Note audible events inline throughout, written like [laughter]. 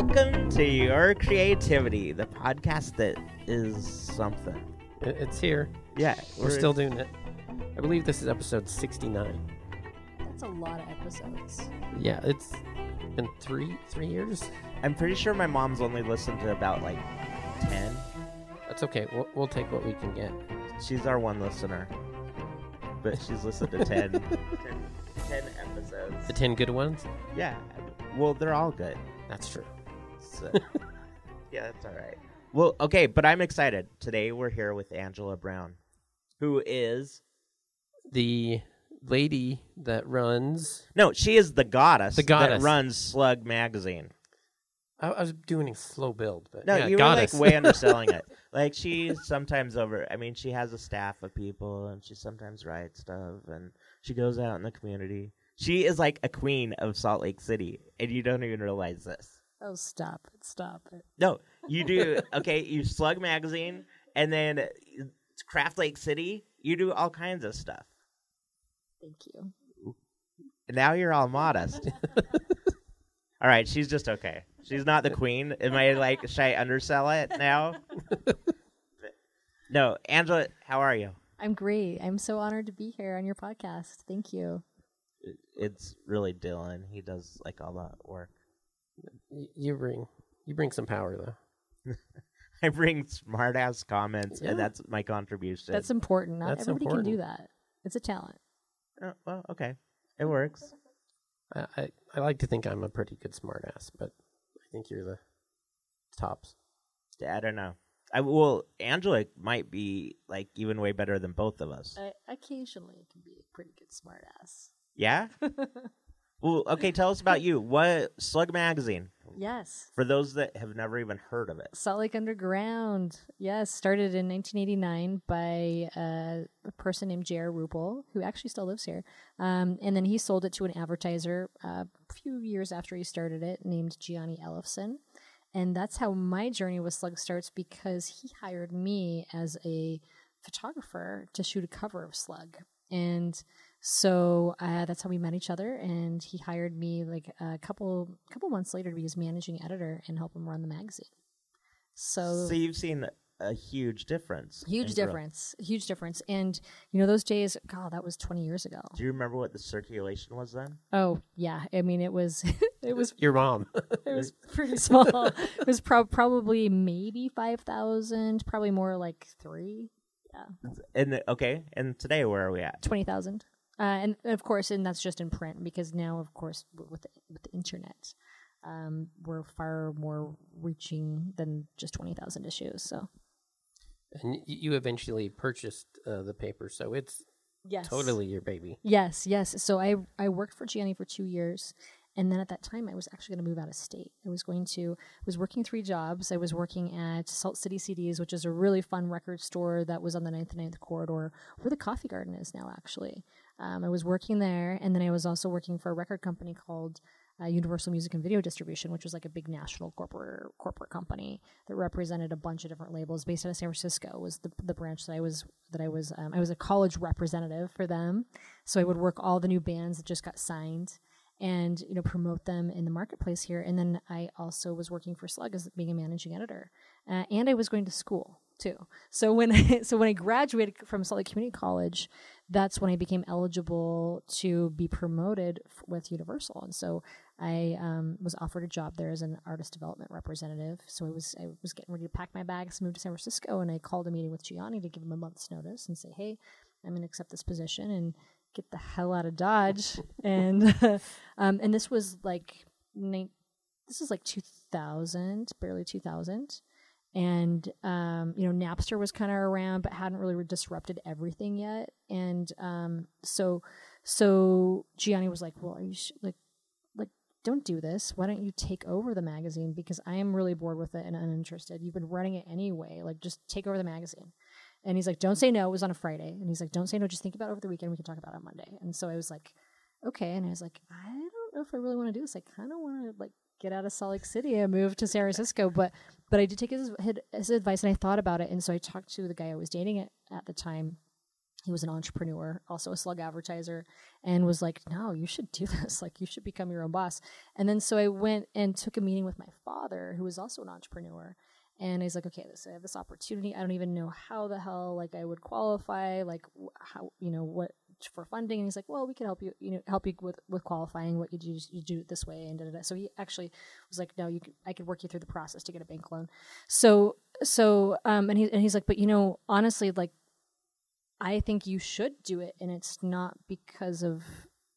Welcome to Your Creativity, the podcast that is something. It's here. Yeah, We're still doing it. I believe this is episode 69. That's a lot of episodes. Yeah, it's been three three years. I'm pretty sure my mom's only listened to about like 10. That's okay. We'll, we'll take what we can get. She's our one listener. But she's listened to 10, [laughs] 10, 10 episodes. The 10 good ones? Yeah. Well, they're all good. That's true. So, [laughs] yeah, that's all right. Well, okay, but I'm excited. Today we're here with Angela Brown, who is The lady that runs. no, she is the goddess, The goddess. that runs Slug magazine. I, I was doing a slow build, but No, yeah, you goddess. were like way underselling [laughs] it. Like she sometimes over. I mean, she has a staff of people, and she sometimes writes stuff, and she goes out in the community. She is like a queen of Salt Lake City, and you don't even realize this. Oh, stop it! Stop it! No, you do. okay, you Slug magazine, and then Craft Lake City. You do all kinds of stuff. Thank you. Now you're all modest. [laughs] all right, she's just okay. She's not the queen. Am I like should I undersell it now? no, Angela, how are you? I'm great. I'm so honored to be here on your podcast. Thank you. It's really Dylan. He does like all the work. Y- you bring you bring some power though. [laughs] I bring smart ass comments, Yeah. and that's my contribution. That's important. Not That's everybody can do that. It's a talent. Oh, well, okay, it works. I, I, I like to think I'm a pretty good smartass, but I think you're the tops. I don't know. I well, Angela might be like even way better than both of us. I occasionally can be a pretty good smartass. Yeah. [laughs] well, okay. Tell us about you. What Slug Magazine? Yes. For those that have never even heard of it. Salt Lake Underground. Yes, started in 1989 by uh, a person named J.R. Ruppel, who actually still lives here. Um, and then he sold it to an advertiser uh, a few years after he started it, named Gianni Ellefson. And that's how my journey with Slug starts because he hired me as a photographer to shoot a cover of Slug. And so uh, that's how we met each other. And he hired me like a couple couple months later to be his managing editor and help him run the magazine. So, So you've seen a huge difference. huge in growth. difference, huge difference. And you know those days, God, that was 20 years ago. Do you remember what the circulation was then? Oh yeah, I mean it was [laughs] it was Your mom. [laughs] it was pretty small. it was prob probably maybe 5,000, probably more like 3, Yeah. And okay, and today where are we at? 20,000. Uh, and of course, and that's just in print because now, of course, with the, with the internet, um, we're far more reaching than just 20,000 issues. So and you eventually purchased uh, the paper, so it's yes, totally your baby. Yes, yes. So I I worked for Gianni for two years, and then at that time I was actually going to move out of state. I was going to I was working three jobs. I was working at Salt City CDs, which is a really fun record store that was on the 9th and 9th corridor, where the Coffee Garden is now. Actually, um, I was working there, and then I was also working for a record company called. Uh, Universal Music and Video Distribution, which was like a big national corporate corporate company that represented a bunch of different labels, based out of San Francisco. Was the the branch that I was that I was um, I was a college representative for them, so I would work all the new bands that just got signed and you know promote them in the marketplace here. And then I also was working for Slug as being a managing editor, uh, and I was going to school too. So when I, [laughs] so when I graduated from Salt Lake Community College, that's when I became eligible to be promoted f- with Universal, and so I um, was offered a job there as an artist development representative. So I was I was getting ready to pack my bags, and move to San Francisco, and I called a meeting with Gianni to give him a month's notice and say, "Hey, I'm going to accept this position and get the hell out of Dodge." [laughs] and [laughs] um, and this was like ni- this is like 2000, barely 2000. And um, you know, Napster was kind of around, but hadn't really disrupted everything yet. And um, so, so Gianni was like, "Well, are you sh- like, like, don't do this. Why don't you take over the magazine? Because I am really bored with it and uninterested. You've been running it anyway. Like, just take over the magazine." And he's like, "Don't say no." It was on a Friday, and he's like, "Don't say no. Just think about it over the weekend. We can talk about it on Monday." And so I was like, "Okay." And I was like, "I don't know if I really want to do this. I kind of want to like get out of Salt Lake City and move to San Francisco." But but I did take his his advice, and I thought about it. And so I talked to the guy I was dating at, at the time. he was an entrepreneur, also a slug advertiser, and was like, "No, you should do [laughs] this. Like, you should become your own boss." And then so I went and took a meeting with my father, who was also an entrepreneur, and he's like, "Okay, this I have this opportunity. I don't even know how the hell like I would qualify, like how you know what for funding." And he's like, "Well, we could help you, you know, help you with with qualifying. What you do, you do it this way." And da, da, da. so he actually was like, "No, you could, I could work you through the process to get a bank loan." So so um and he and he's like, "But you know, honestly, like." I think you should do it, and it's not because of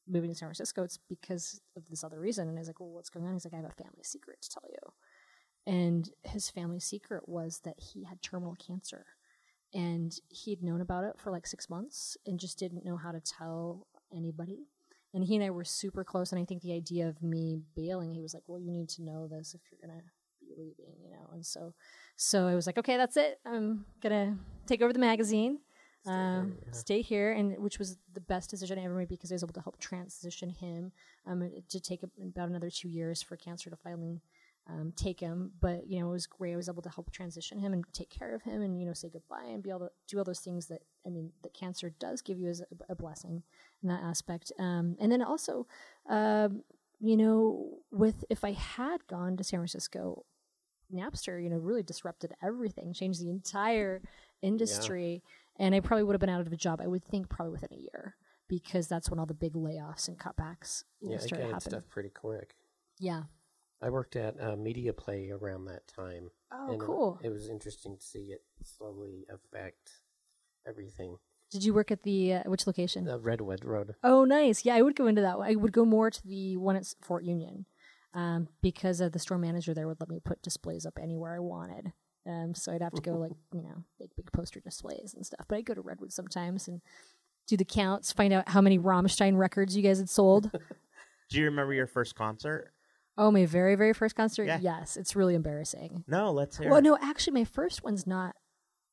moving to San Francisco. It's because of this other reason. And I was like, "Well, what's going on?" He's like, "I have a family secret to tell you." And his family secret was that he had terminal cancer, and he'd known about it for like six months and just didn't know how to tell anybody. And he and I were super close. And I think the idea of me bailing, he was like, "Well, you need to know this if you're gonna be leaving," you know. And so, so I was like, "Okay, that's it. I'm gonna take over the magazine." um, stay here, and which was the best decision I ever made because I was able to help transition him. Um, did take about another two years for cancer to finally um, take him, but you know it was great. I was able to help transition him and take care of him, and you know say goodbye and be able to do all those things that I mean that cancer does give you as a, a blessing in that aspect. Um, and then also, um, you know, with if I had gone to San Francisco, Napster, you know, really disrupted everything, changed the entire industry, and I probably would have been out of a job. I would think probably within a year because that's when all the big layoffs and cutbacks Yeah, started happening. stuff pretty quick. Yeah. I worked at uh, Media Play around that time. Oh, and cool. It was interesting to see it slowly affect everything. Did you work at the uh, which location? The Redwood Road. Oh, nice. Yeah, I would go into that. one. I would go more to the one at Fort Union um, because uh, the store manager there would let me put displays up anywhere I wanted. Um, so I'd have to go like you know [laughs] make big poster displays and stuff. But I'd go to Redwood sometimes and do the counts, find out how many Rammstein records you guys had sold. [laughs] Do you remember your first concert? Oh, my very very first concert. Yeah. Yes, it's really embarrassing. No, let's hear. Well, it. no, actually, my first one's not.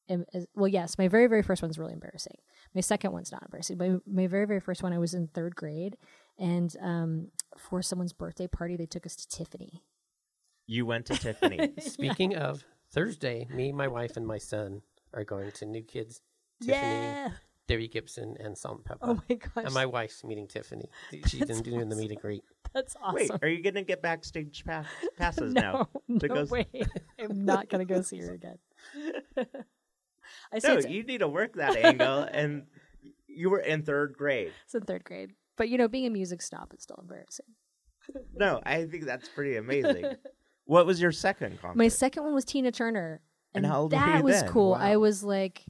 em- as- Well, yes, my very, very first one's really embarrassing. My second one's not embarrassing. My, my very, very first one, I was in third grade, and um, for someone's birthday party, they took us to Tiffany. You went to [laughs] Tiffany. Speaking of Thursday, me, my wife, and my son are going to New Kids. Tiffany, Debbie Gibson, and Salt-N-Pepa. Oh my gosh, and my wife's meeting Tiffany. She's [laughs] That's doing the meet and greet. [laughs] that's awesome. Wait, are you gonna get backstage pass- [laughs] passes no, now? [laughs] no Because- way. I'm not gonna go see her again. I No, you need to work that angle. And you were in third grade. it's in third grade, but you know, being a music snob is still embarrassing. No, I think that's pretty amazing. what was your second concert? My second one was Tina Turner, And and, how old were that was then? cool. Wow. I was like,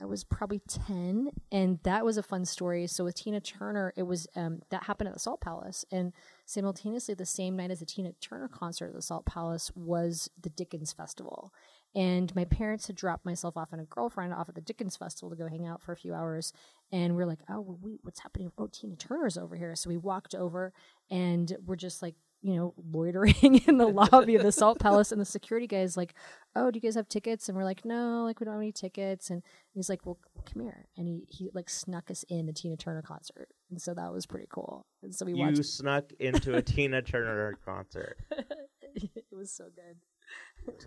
I was probably ten, and that was a fun story. So with Tina Turner, it was um, that happened at the Salt Palace, and simultaneously the same night as the Tina Turner concert at the Salt Palace was the Dickens Festival. And my parents had dropped myself off and a girlfriend off at the Dickens Festival to go hang out for a few hours. And we're like, oh, well, wait, what's happening? Oh, Tina Turner's over here. So we walked over and we're just like, you know, loitering [laughs] in the lobby of the Salt [laughs] Palace. And the security guy is like, oh, do you guys have tickets? And we're like, no, like we don't have any tickets. And he's like, well, come here. And he, he like snuck us in the Tina Turner concert. And so that was pretty cool. And so we you watched. snuck into a Tina Turner concert. [laughs] it was so good.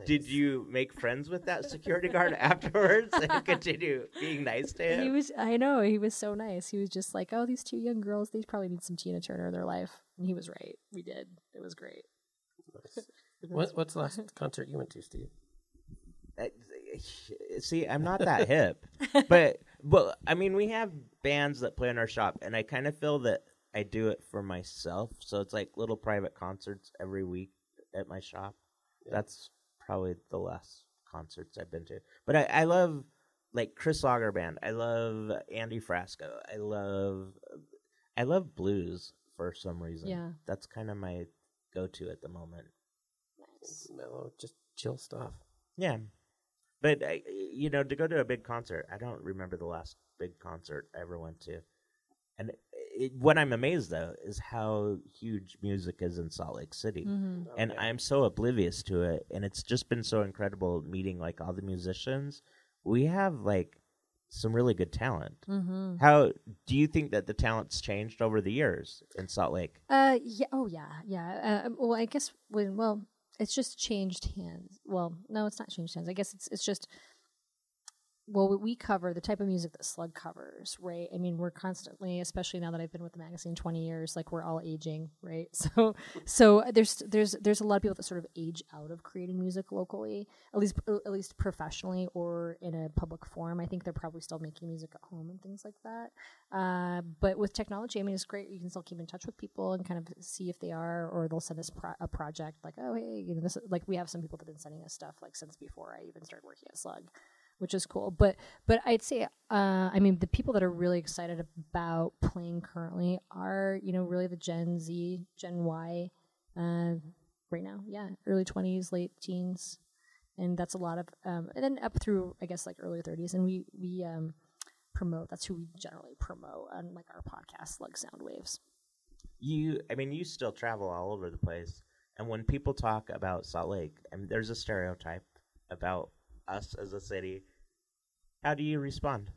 Did you make friends with that security guard afterwards and continue being nice to him? He was, I know, he was so nice. He was just like, oh, these two young girls, they probably need some Tina Turner in their life. And he was right. We did. It was great. What, what's the last [laughs] concert you went to, Steve? Uh, See, I'm not that hip, but well, I mean, we have bands that play in our shop, and I kind of feel that I do it for myself. So it's like little private concerts every week at my shop. Yeah. That's probably the last concerts I've been to. But I, I love like Kris Lager band. I love Andy Frasco. I love I love blues for some reason. Yeah. that's kind of my go-to at the moment. It's mellow, just chill stuff. Yeah, but I, you know, to go to a big concert, I don't remember the last big concert I ever went to. And it, what I'm amazed though is how huge music is in Salt Lake City, Mm-hmm. and I'm so oblivious to it. And it's just been so incredible meeting like all the musicians. We have like some really good talent. Mm-hmm. How do you think that the talent's changed over the years in Salt Lake? Uh, yeah. Oh, yeah. Yeah. Uh, well, I guess when, well, it's just changed hands. Well, no, it's not changed hands. I guess it's, it's just well, we cover the type of music that Slug covers, right? I mean, we're constantly, especially now that I've been with the magazine twenty years, like we're all aging, right? [laughs] So, so there's there's there's a lot of people that sort of age out of creating music locally, at least at least professionally or in a public forum. I think they're probably still making music at home and things like that. Uh, but with technology, I mean, it's great. You can still keep in touch with people and kind of see if they are, or they'll send us pro- a project like, oh, hey, you know, this like we have some people that have been sending us stuff like since before I even started working at Slug which is cool. But but I'd say, uh, I mean, the people that are really excited about playing currently are you know really the Gen Z, Gen Y, uh, right now. Yeah, early twenties, late teens, and that's a lot of, um, and then up through I guess like early thirties. And we we um, promote. That's who we generally promote on like our podcast, like Sound Waves. You, I mean, you still travel all over the place, and when people talk about Salt Lake, I mean, there's a stereotype about us as a city how do you respond?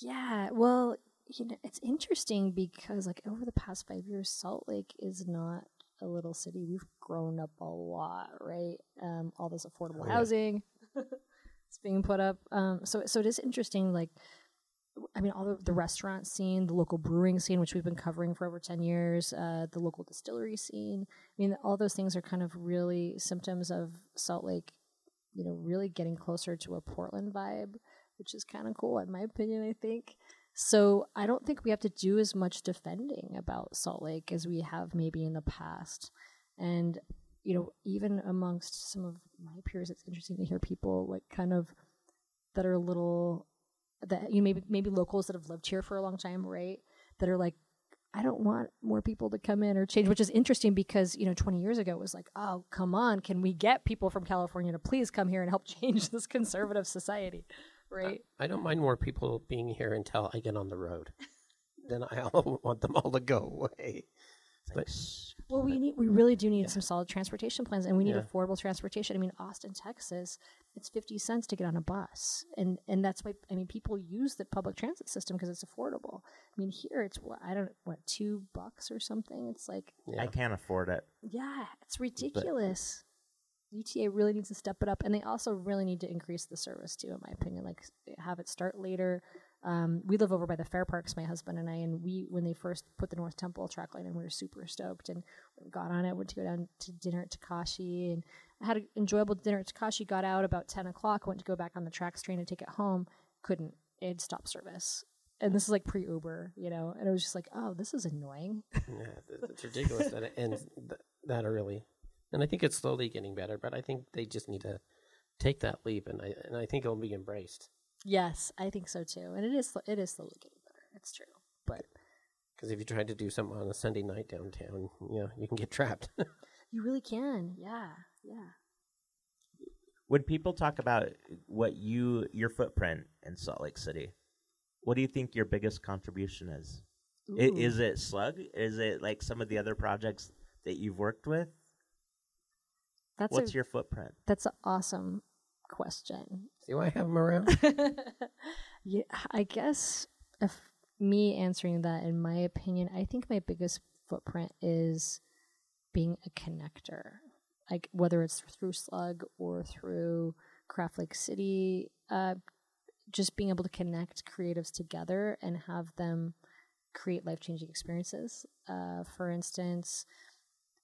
Yeah, well, you know, it's interesting because like over the past five years, Salt Lake is not a little city. We've grown up a lot, right? Um, all this affordable oh, housing [laughs] it's being put up. Um, so so it is interesting. Like, I mean, all the, the restaurant scene, the local brewing scene, which we've been covering for over ten years, uh, the local distillery scene. I mean, all those things are kind of really symptoms of Salt Lake. You know, really getting closer to a Portland vibe which is kind of cool, in my opinion, I think. So I don't think we have to do as much defending about Salt Lake as we have maybe in the past. And, you know, even amongst some of my peers, it's interesting to hear people like kind of that are a little that you know, maybe maybe locals that have lived here for a long time, right? That are like, I don't want more people to come in or change, which is interesting because, you know, 20 years ago it was like, oh, come on, can we get people from California to please come here and help [laughs] change this conservative society? Right? I, I don't mind more people being here until I get on the road. then I [laughs] want them all to go away. But, well, we need we really do need yeah. some solid transportation plans, and we need yeah. affordable transportation. I mean, Austin, Texas, it's fifty cents to get on a bus, and and that's why I mean people use the public transit system because it's affordable. I mean, here it's what I don't what two bucks or something. It's like yeah. I can't afford it. Yeah, it's ridiculous. UTA really needs to step it up, and they also really need to increase the service too, in my opinion. Like have it start later. Um, we live over by the fair parks, my husband and I, and we when they first put the North Temple TRAX line and we were super stoked and got on it. Went to go down to dinner at Takashi, and I had an enjoyable dinner at Takashi. Got out about ten o'clock. Went to go back on the TRAX train and take it home. Couldn't. It stopped service and this is like pre Uber, you know, and it was just like, oh, this is annoying. yeah, it's ridiculous that it ends th- that early and I think it's slowly getting better. But I think they just need to take that leap, and I and I think it'll be embraced. Yes, I think so too, and it is it is slowly getting better. It's true, but because if you try to do something on a Sunday night downtown, you know you can get trapped. [laughs] you really can, yeah, yeah. When people talk about what you your footprint in Salt Lake City, what do you think your biggest contribution is? Is it Slug? Is it like some of the other projects that you've worked with? That's What's a, your footprint? That's an awesome question. See why I have them around? [laughs] yeah, I guess if me answering that, in my opinion, I think my biggest footprint is being a connector. Like whether it's through Slug or through Craft Lake City, uh, just being able to connect creatives together and have them create life changing experiences. Uh, for instance,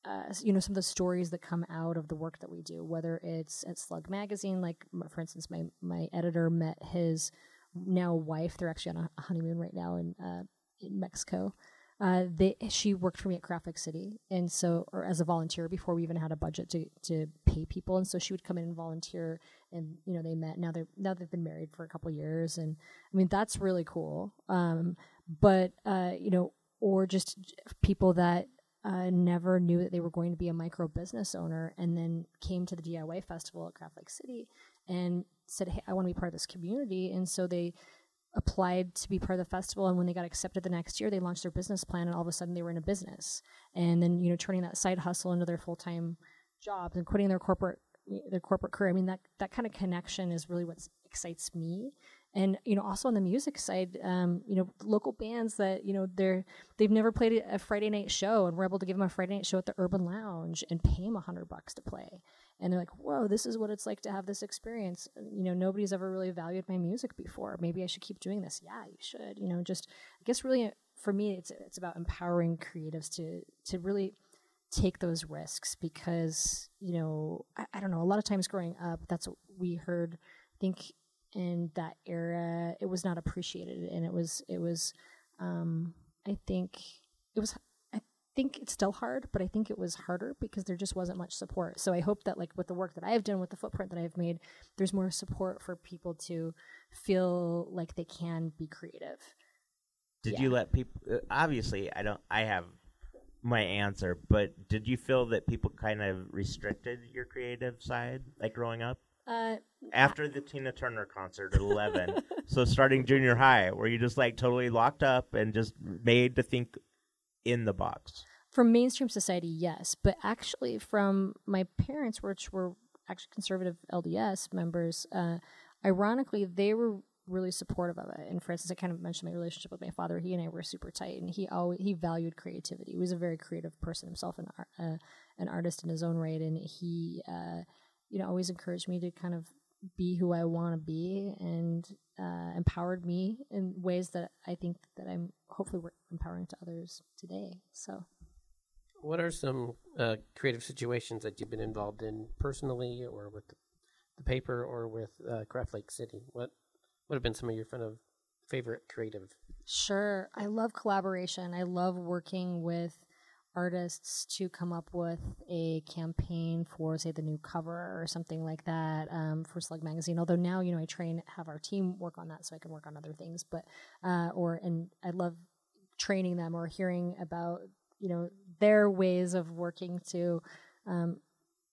uh, you know some of the stories that come out of the work that we do whether it's at slug magazine like for instance my my editor met his now wife they're actually on a honeymoon right now in uh, in mexico uh, they she worked for me at Craft Lake City, and so or as a volunteer before we even had a budget to to pay people, and so she would come in and volunteer, and you know they met. Now they're now they've been married for a couple years, and I mean that's really cool. Um, but uh, you know, or just people that uh, never knew that they were going to be a micro business owner and then came to the DIY festival at Craft Lake City and said, Hey, I want to be part of this community. And so they applied to be part of the festival. And when they got accepted the next year, they launched their business plan and all of a sudden they were in a business. And then, you know, turning that side hustle into their full time jobs and quitting their corporate their corporate career. I mean that that kind of connection is really what excites me and you know also on the music side um, you know local bands that you know they're they've never played a friday night show and we're able to give them a friday night show at the urban lounge and pay them a hundred bucks to play. And they're like whoa this is what it's like to have this experience. You know nobody's ever really valued my music before. Maybe i should keep doing this. Yeah you should you know just i guess really uh, for me it's it's about empowering creatives to to really take those risks because you know I, I don't know a lot of times growing up that's what we heard i think in that era it was not appreciated and it was it was um i think it was i think it's still hard but i think it was harder because there just wasn't much support so i hope that like with the work that i have done with the footprint that i've made there's more support for people to feel like they can be creative Did Yeah. you let people? Uh, obviously, I don't. I have my answer, but did you feel that people kind of restricted your creative side, like growing up? Uh After the Tina Turner concert at eleven, [laughs] so starting junior high, were you just like totally locked up and just made to think in the box? from mainstream society yes but actually from my parents which were actually conservative lds members uh, ironically they were really supportive of it. And for instance i kind of mentioned my relationship with my father. He and i were super tight and he always he valued creativity. He was a very creative person himself an, ar- uh, an artist in his own right and he uh, you know always encouraged me to kind of be who i want to be and uh, empowered me in ways that i think that i'm hopefully empowering to others today so What are some uh, creative situations that you've been involved in personally, or with the, paper, or with uh, Craft Lake City? What would have been some of your kind of favorite creative? Sure. I love collaboration. I love working with artists to come up with a campaign for, say, the new cover or something like that um, for Slug Magazine. Although now, you know, I train, have our team work on that so I can work on other things. But, uh, or, and I love training them or hearing about, you know, their ways of working to, um,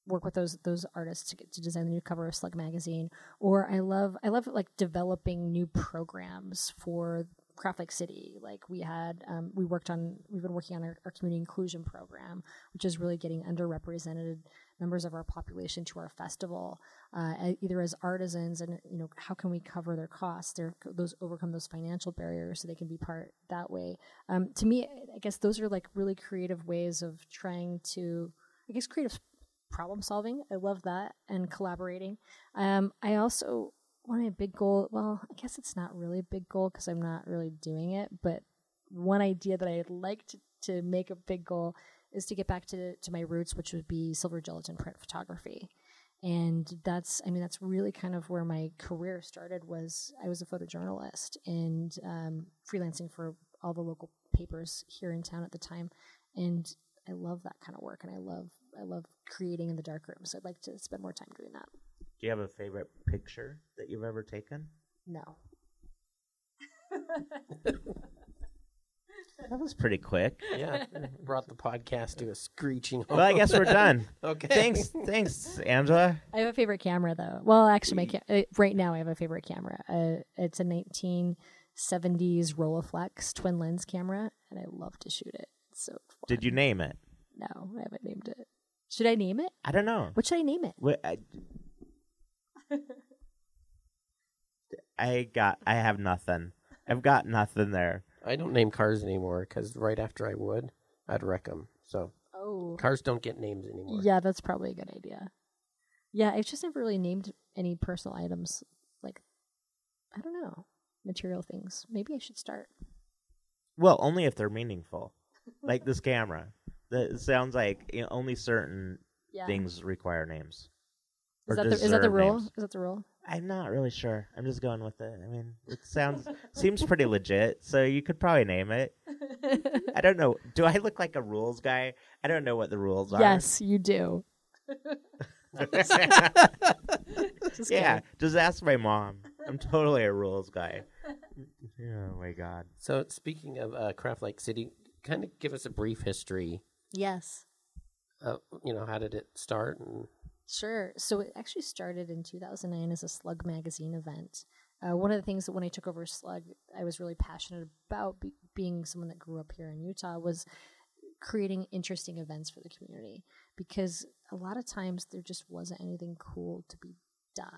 work with those those artists to get to design the new cover of Slug magazine. Or I love I love like developing new programs for Craft Lake City. Like we had um, we worked on we've been working on our, our community inclusion program, which is really getting underrepresented members of our population to our festival, uh, either as artisans and you know how can we cover their costs, their those overcome those financial barriers so they can be part that way. Um, to me, I guess those are like really creative ways of trying to I guess creative problem solving. I love that and collaborating. Um, I also one my big goal. Well, I guess it's not really a big goal because I'm not really doing it. But one idea that I'd like to, to make a big goal is to get back to to my roots, which would be silver gelatin print photography. And that's, I mean, that's really kind of where my career started. Was I was a photojournalist and um, freelancing for all the local papers here in town at the time, and I love that kind of work, and I love I love creating in the dark room. So I'd like to spend more time doing that. Do you have a favorite picture that you've ever taken? No. That was pretty quick. Yeah, brought the podcast to a screeching. Halt. Well, I guess we're done. [laughs] okay. Thanks, thanks, Angela. I have a favorite camera though. Well, actually, my ca- uh, right now I have a favorite camera. Uh, it's a 1970s Rolleiflex twin lens camera, and I love to shoot it. It's so fun. Did you name it? No, I haven't named it. Should I name it? I don't know. What should I name it? What, I, I got. I have nothing. I've got nothing there. I don't name cars anymore because right after I would, I'd wreck them. So Oh, cars don't get names anymore. yeah, that's probably a good idea. Yeah, I've just never really named any personal items like I don't know material things. Maybe I should start. Well, only if they're meaningful, like this camera. That sounds like you know, only certain [laughs] Yeah. things require names. Is that the, is that the rule? names. Is that the rule? I'm not really sure. I'm just going with it. I mean, it sounds seems pretty legit, so you could probably name it. [laughs] I don't know. Do I look like a rules guy? I don't know what the rules are. yes, you do. [laughs] Just yeah, just ask my mom. I'm totally a rules guy. Oh my god. So speaking of uh, Craft Lake City, kind of give us a brief history. Yes. Uh, you know, how did it start? And Sure. So it actually started in 2009 as a Slug magazine event. Uh, one of the things that when I took over Slug, I was really passionate about be- being someone that grew up here in Utah was creating interesting events for the community because a lot of times there just wasn't anything cool to be done.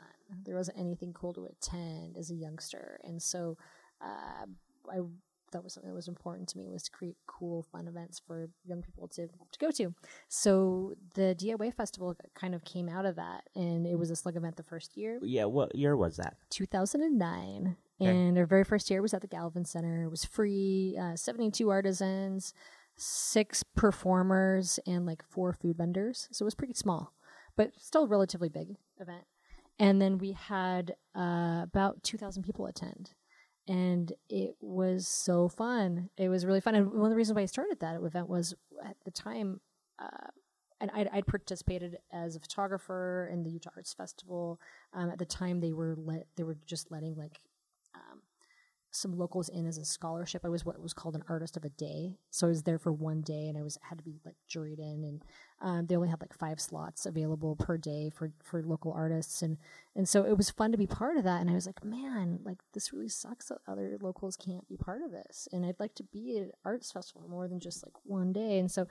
There wasn't anything cool to attend as a youngster, and so uh, I that was something that was important to me was to create cool, fun events for young people to to go to. So the DIY festival kind of came out of that, and it was a slug event the first year, Yeah, what year was that? 2009. Okay. And our very first year was at the Gallivan Center. It was free, uh, 72 artisans, six performers, and like four food vendors. So it was pretty small, but still a relatively big event. And then we had uh, about 2,000 people attend. And it was so fun. It was really fun. And one of the reasons why I started that event was at the time, uh, and I'd, I'd participated as a photographer in the Utah Arts Festival. Um, at the time, they were let they were just letting like some locals in as a scholarship. I was what was called an artist of a day, so I was there for one day, and I was had to be like juried in, and um, they only had like five slots available per day for for local artists, and and so it was fun to be part of that. And I was like, man, like this really sucks that other locals can't be part of this, and I'd like to be at an arts festival more than just like one day, and so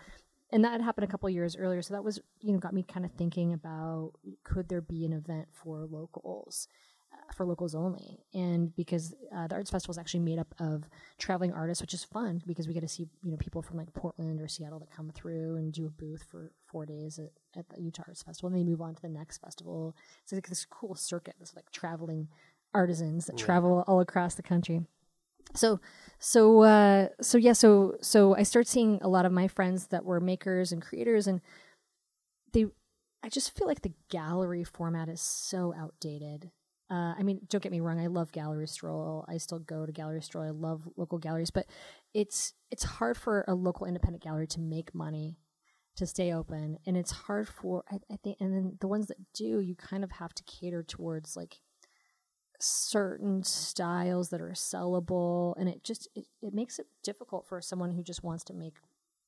and that had happened a couple years earlier. So that was you know got me kind of thinking about could there be an event for locals for locals only. And because uh, the arts festival is actually made up of traveling artists which is fun because we get to see you know people from like portland or seattle that come through and do a booth for four days at, at the utah arts festival and they move on to the next festival. It's like this cool circuit this like traveling artisans that Yeah. travel all across the country. So so uh so yeah so so i start seeing a lot of my friends that were makers and creators and they i just feel like the gallery format is so outdated uh, I mean, don't get me wrong. I love Gallery Stroll. I still go to Gallery Stroll. I love local galleries, but it's it's hard for a local independent gallery to make money, to stay open, and it's hard for I, I think. And then the ones that do, you kind of have to cater towards like certain styles that are sellable and it just it, it makes it difficult for someone who just wants to make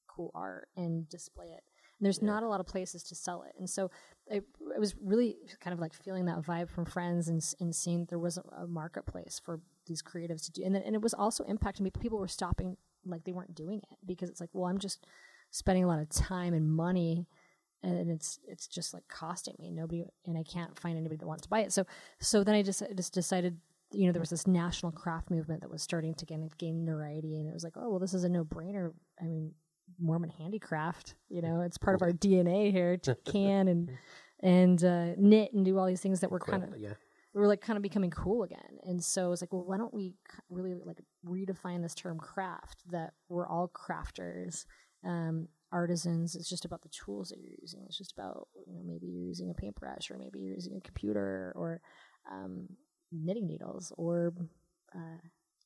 cool art and display it and there's Yeah. not a lot of places to sell it. And so I, I was really kind of like feeling that vibe from friends and, and seeing there was a, a marketplace for these creatives to do. And, then, and it was also impacting me. People were stopping like they weren't doing it because it's like well i'm just spending a lot of time and money and it's it's just like costing me. Nobody and i can't find anybody that wants to buy it. So so then i just I just decided you know there was this national craft movement that was starting to gain, gain notoriety and it was like oh well this is a no-brainer. I mean mormon handicraft you know it's part of our [laughs] dna here to [laughs] can and and uh, knit and do all these things that were kind of yeah. we were like kind of becoming cool again. And so it's like, well, why don't we really like redefine this term craft that we're all crafters, um, artisans. It's just about the tools that you're using. It's just about, you know, maybe you're using a paintbrush or maybe you're using a computer or um, knitting needles or uh,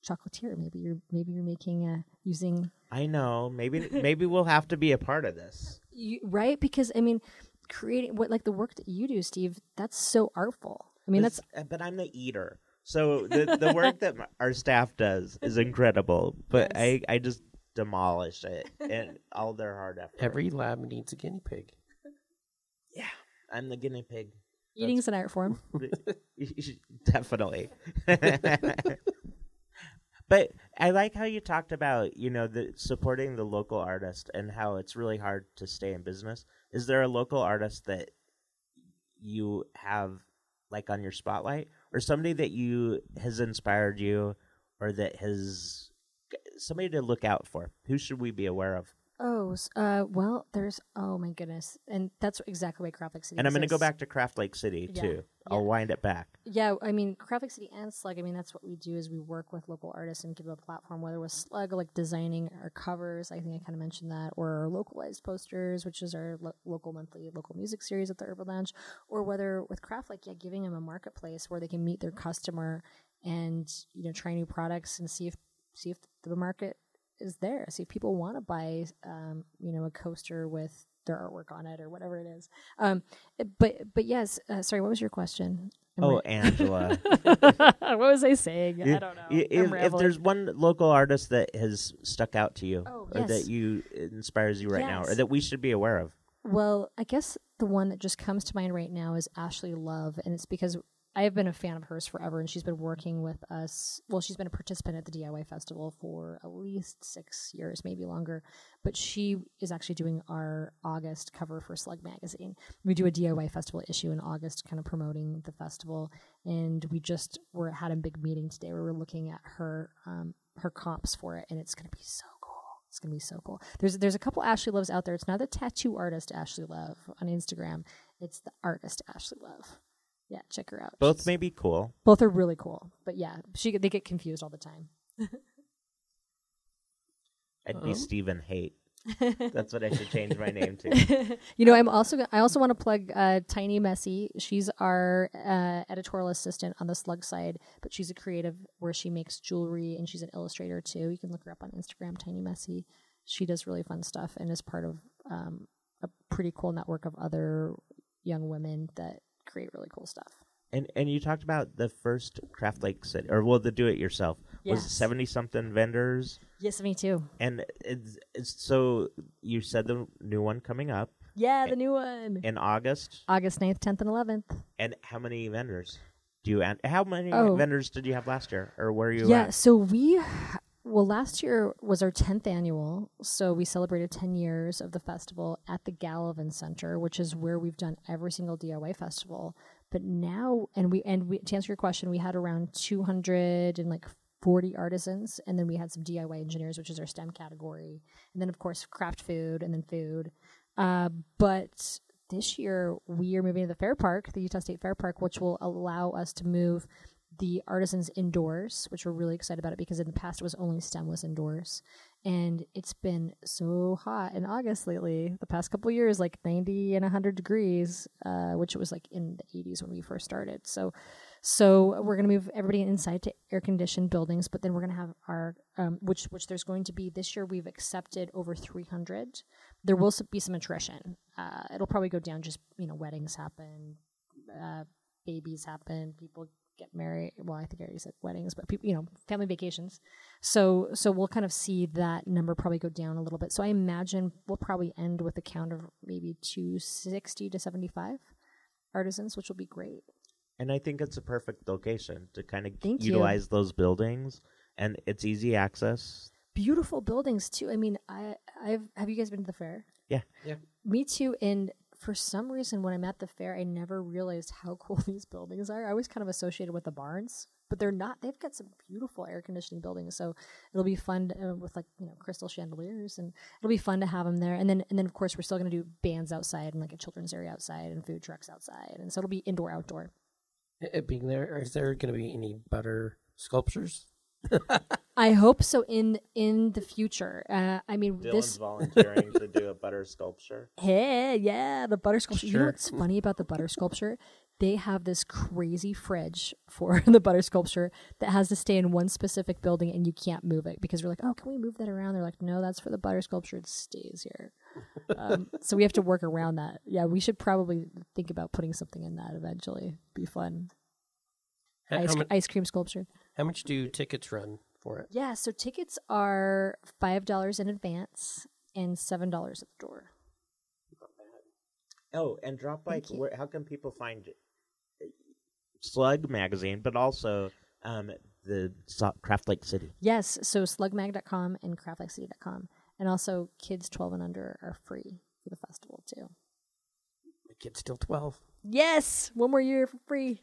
chocolatier. Maybe you're maybe you're making uh, using I know. Maybe maybe we'll have to be a part of this. you, right because I mean, creating what like the work that you do, Steve. That's so artful. I mean, that's This- uh, but I'm the eater. So the the work that m- our staff does is incredible, but Yes. I I just demolish it and all their hard effort. Every lab needs a guinea pig. yeah, I'm the guinea pig. eating's an art form. [laughs] Definitely. [laughs] but I like how you talked about, you know, the supporting the local artist and how it's really hard to stay in business. Is there a local artist that you have like on your spotlight or somebody that you has inspired you or that has somebody to look out for? Who should we be aware of? Oh, uh, well, there's oh my goodness, and that's exactly why Craft Lake City. And I'm going to go back to Craft Lake City Yeah, too. I'll wind it back. Yeah, I mean, Craft Lake City and Slug. I mean, that's what we do is we work with local artists and give them a platform. Whether with Slug, like designing our covers, I think I kind of mentioned that, or our localized posters, which is our lo- local monthly local music series at the Urban Lounge, or whether with Craft Lake, yeah, giving them a marketplace where they can meet their customer and you know try new products and see if see if the market is there. See if people want to buy, um, you know, a coaster with their artwork on it or whatever it is. Um, but but yes, uh, sorry, what was your question? Am Oh, Angela. [laughs] what was I saying? I don't know. If, if there's one local artist that has stuck out to you, Oh, or yes. that you inspires you right now, or that we should be aware of, well, I guess the one that just comes to mind right now is Ashley Love, and it's because I have been a fan of hers forever, and she's been working with us. Well, she's been a participant at the DIY festival for at least six years, maybe longer. But she is actually doing our August cover for Slug Magazine. We do a DIY festival issue in August, kind of promoting the festival. And we just were had a big meeting today where we're looking at her um, her comps for it, and it's going to be so cool. It's gonna be so cool. There's there's a couple Ashley Loves out there. It's not the tattoo artist Ashley Love on Instagram. It's the artist Ashley Love. Yeah, check her out. Both She's- may be cool. both are really cool. But yeah, she they get confused all the time. [laughs] I'd be Oh. Stephen Hate. [laughs] That's what I should change my name to. [laughs] you know, I'm also I also want to plug uh, Tiny Messy. She's our uh, editorial assistant on the Slug side, but she's a creative where she makes jewelry and she's an illustrator too. You can look her up on Instagram, Tiny Messy. She does really fun stuff and is part of um, a pretty cool network of other young women that create really cool stuff. And and you talked about the first Craft Lake City, or well, the do it yourself was seventy something vendors, Yes, me too. and it's, it's so you said the new one coming up Yeah, the new one. in August, August 9th, 10th, and 11th. and how many vendors do you? How many Oh. vendors did you have last year, or were you? Yeah, at? so we well last year was our 10th annual, so we celebrated 10 years of the festival at the Gallivan Center, which is where we've done every single DIY festival. But now and we and we to answer your question, we had around 200 and like 40 artisans and then we had some DIY engineers, which is our STEM category. And then of course craft food and then food. Uh, but this year we are moving to the Fair Park, the Utah State Fair Park, which will allow us to move the artisans indoors, which we're really excited about it because in the past it was only STEM was indoors. And it's been so hot in August lately, the past couple years, like 90 and 100 degrees, uh, which it was like in the 80s when we first started. So, so we're going to move everybody inside to air conditioned buildings, but then we're going to have our, um, which which there's going to be this year. We've accepted over 300. There will be some attrition. Uh, it'll probably go down. Just you know, weddings happen, uh, babies happen, people get married. Well, I think I already said weddings, but people, you know, family vacations. So so we'll kind of see that number probably go down a little bit. So I imagine we'll probably end with a count of maybe 260 to 75 artisans, which will be great. and I think it's a perfect location to kind of Thank you. utilize those buildings, and it's easy access. beautiful buildings too. I mean, I I've have you guys been to the fair? Yeah. Yeah. Me too. And for some reason, when I'm at the fair, I never realized how [laughs] cool these buildings are. I was kind of associated with the barns, but they're not. They've got some beautiful air conditioning buildings, so it'll be fun to, uh, with like you know crystal chandeliers, and it'll be fun to have them there. And then and then of course we're still going to do bands outside and like a children's area outside and food trucks outside, and so it'll be indoor outdoor. It being there, is there going to be any butter sculptures? I hope so in in the future. Uh, I mean, Dylan's this volunteering to do a butter sculpture. [laughs] Hey, yeah, the butter sculpture. You know what's funny about the butter sculpture? They have this crazy fridge for [laughs] the butter sculpture that has to stay in one specific building and you can't move it because we're like, oh, can we move that around? They're like, no, that's for the butter sculpture. It stays here. um, [laughs] so we have to work around that. Yeah, we should probably think about putting something in that eventually. Be fun. How, Ice, how, mu- ice cream sculpture. how much do tickets run for it? Yeah, so tickets are $5 in advance and $7 at the door. Oh, and drop by. Where, how can people find Slug magazine, but also um, the So- Craft Lake City? Yes, so slugmag.com and craftlakecity.com. And also, kids 12 and under are free for the festival, too. My kid's still 12. Yes! One more year for free.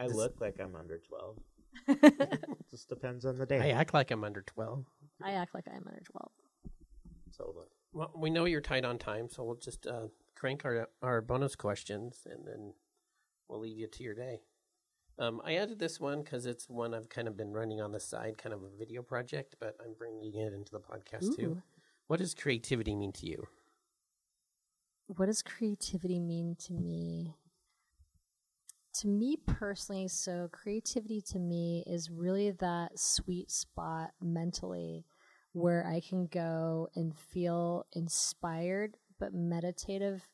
I This- look like I'm under twelve. [laughs] Just depends on the day. I act like I'm under 12. I act like I'm under 12. So look. Well, we know you're tight on time, so we'll just uh, crank our our bonus questions, and then we'll leave you to your day. Um, I added this one because it's one I've kind of been running on the side, kind of a video project, but I'm bringing it into the podcast too. Ooh. What does creativity mean to you? What does creativity mean to me? To me personally, so creativity to me is really that sweet spot mentally where I can go and feel inspired but meditative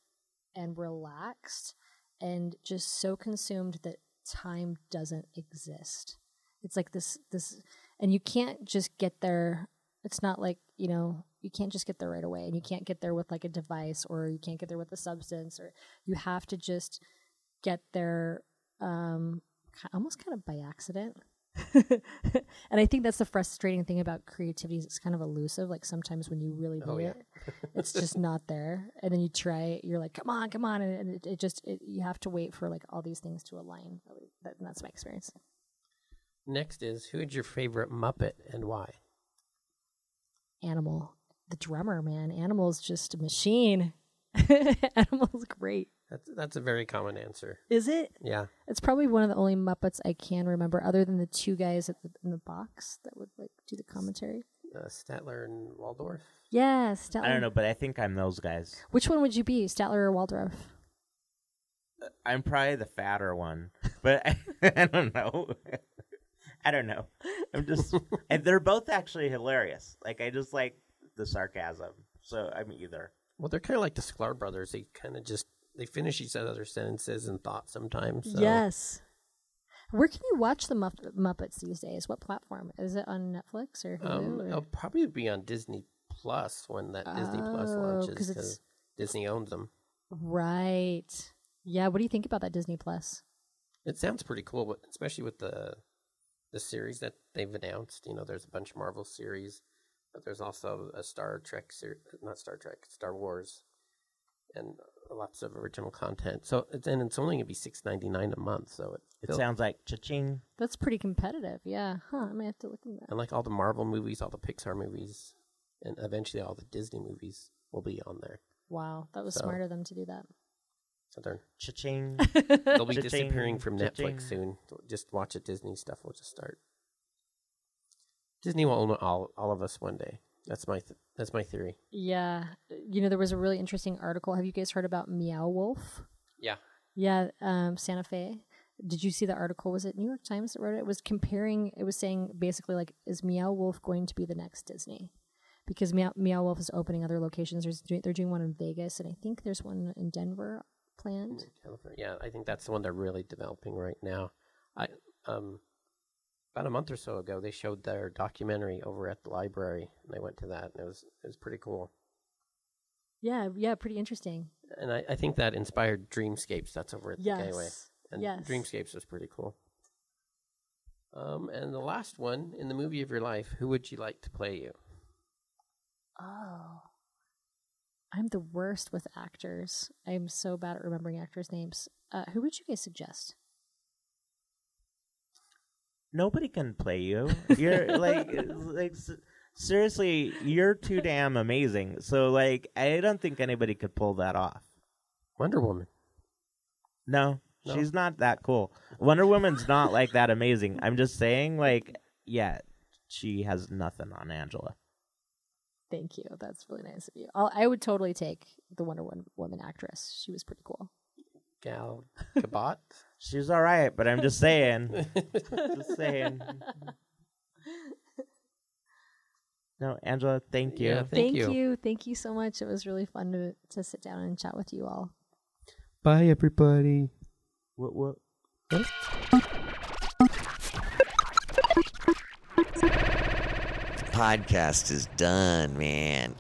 and relaxed and just so consumed that time doesn't exist. It's like this this and you can't just get there it's not like, you know, you can't just get there right away and you can't get there with like a device or you can't get there with a substance or you have to just get there um, almost kind of by accident. [laughs] and I think that's the frustrating thing about creativity is it's kind of elusive. Like sometimes when you really Oh, need yeah. it, it's just not there. And then you try it, you're like, come on, come on. And it, it just, it, you have to wait for like all these things to align. That, that's my experience. Next is who is your favorite Muppet and why? Animal, the drummer, man. Animal's just a machine. [laughs] Animal's great. That's that's a very common answer. Is it? Yeah. It's probably one of the only Muppets I can remember, other than the two guys at the, in the box that would like do the commentary. Uh, Statler and Waldorf. Yeah, Statler. I don't know, but I think I'm those guys. Which one would you be, Statler or Waldorf? I'm probably the fatter one, but I, [laughs] I don't know. [laughs] I don't know. I'm just, [laughs] and they're both actually hilarious. Like I just like the sarcasm, so I'm either. Well, they're kind of like the Sklar brothers. They kind of just they finish each other's sentences and thoughts sometimes. So. Yes. Where can you watch the Mupp- Muppets these days? What platform? Is it on Netflix or Hulu? Um, or- it'll probably be on Disney Plus when that Disney Plus Oh, launches because Disney owns them. Right. Yeah. What do you think about that Disney Plus? It sounds pretty cool, but especially with the the series that they've announced. You know, there's a bunch of Marvel series, but there's also a Star Trek series, not Star Trek, Star Wars, and lots of original content. So it's and it's only gonna be six ninety nine a month. So it, It sounds like cha-ching. That's pretty competitive. Yeah. Huh. I may have to look into that. and like all the Marvel movies, all the Pixar movies, and eventually all the Disney movies will be on there. Wow. That was So- smart of them to do that. So they're Cha-ching. [laughs] they'll be Cha-ching, disappearing from cha-ching. Netflix soon. Just watch it. Disney stuff will just start. Disney will own all all of us one day. That's my th- that's my theory. Yeah. You know, there was a really interesting article. Have you guys heard about Meow Wolf? Yeah. Yeah, um, Santa Fe. Did you see the article? Was it New York Times that wrote it? It was comparing. It was saying basically like, is Meow Wolf going to be the next Disney? Because Meow, Meow Wolf is opening other locations. There's doing, they're doing one in Vegas, and I think there's one in Denver planned. Yeah, I think that's the one they're really developing right now. I um about a month or so ago they showed their documentary over at the library and I went to that and it was it was pretty cool. Yeah, yeah, pretty interesting. And I, I think that inspired Dreamscapes that's over at the Yes, Gateway. And yes. Dreamscapes was pretty cool. Um and the last one, in the movie of your life, who would you like to play you? Oh, I'm the worst with actors. I'm so bad at remembering actors' names. Uh, who would you guys suggest? Nobody can play you. You're like, [laughs] like seriously, you're too damn amazing. So like, I don't think anybody could pull that off. Wonder Woman. No, No? she's not that cool. Wonder Woman's not like that amazing. I'm just saying, like, yeah, she has nothing on Angela. Thank you. That's really nice of you. I'll, I would totally take the Wonder Woman, Woman actress. She was pretty cool. Gal Gadot. [laughs] She's all right, but I'm just saying, [laughs] just saying. No, Angela, thank you. Yeah, Thank you. Thank you so much. It was really fun to, to sit down and chat with you all. Bye everybody. What, what? podcast is done, man.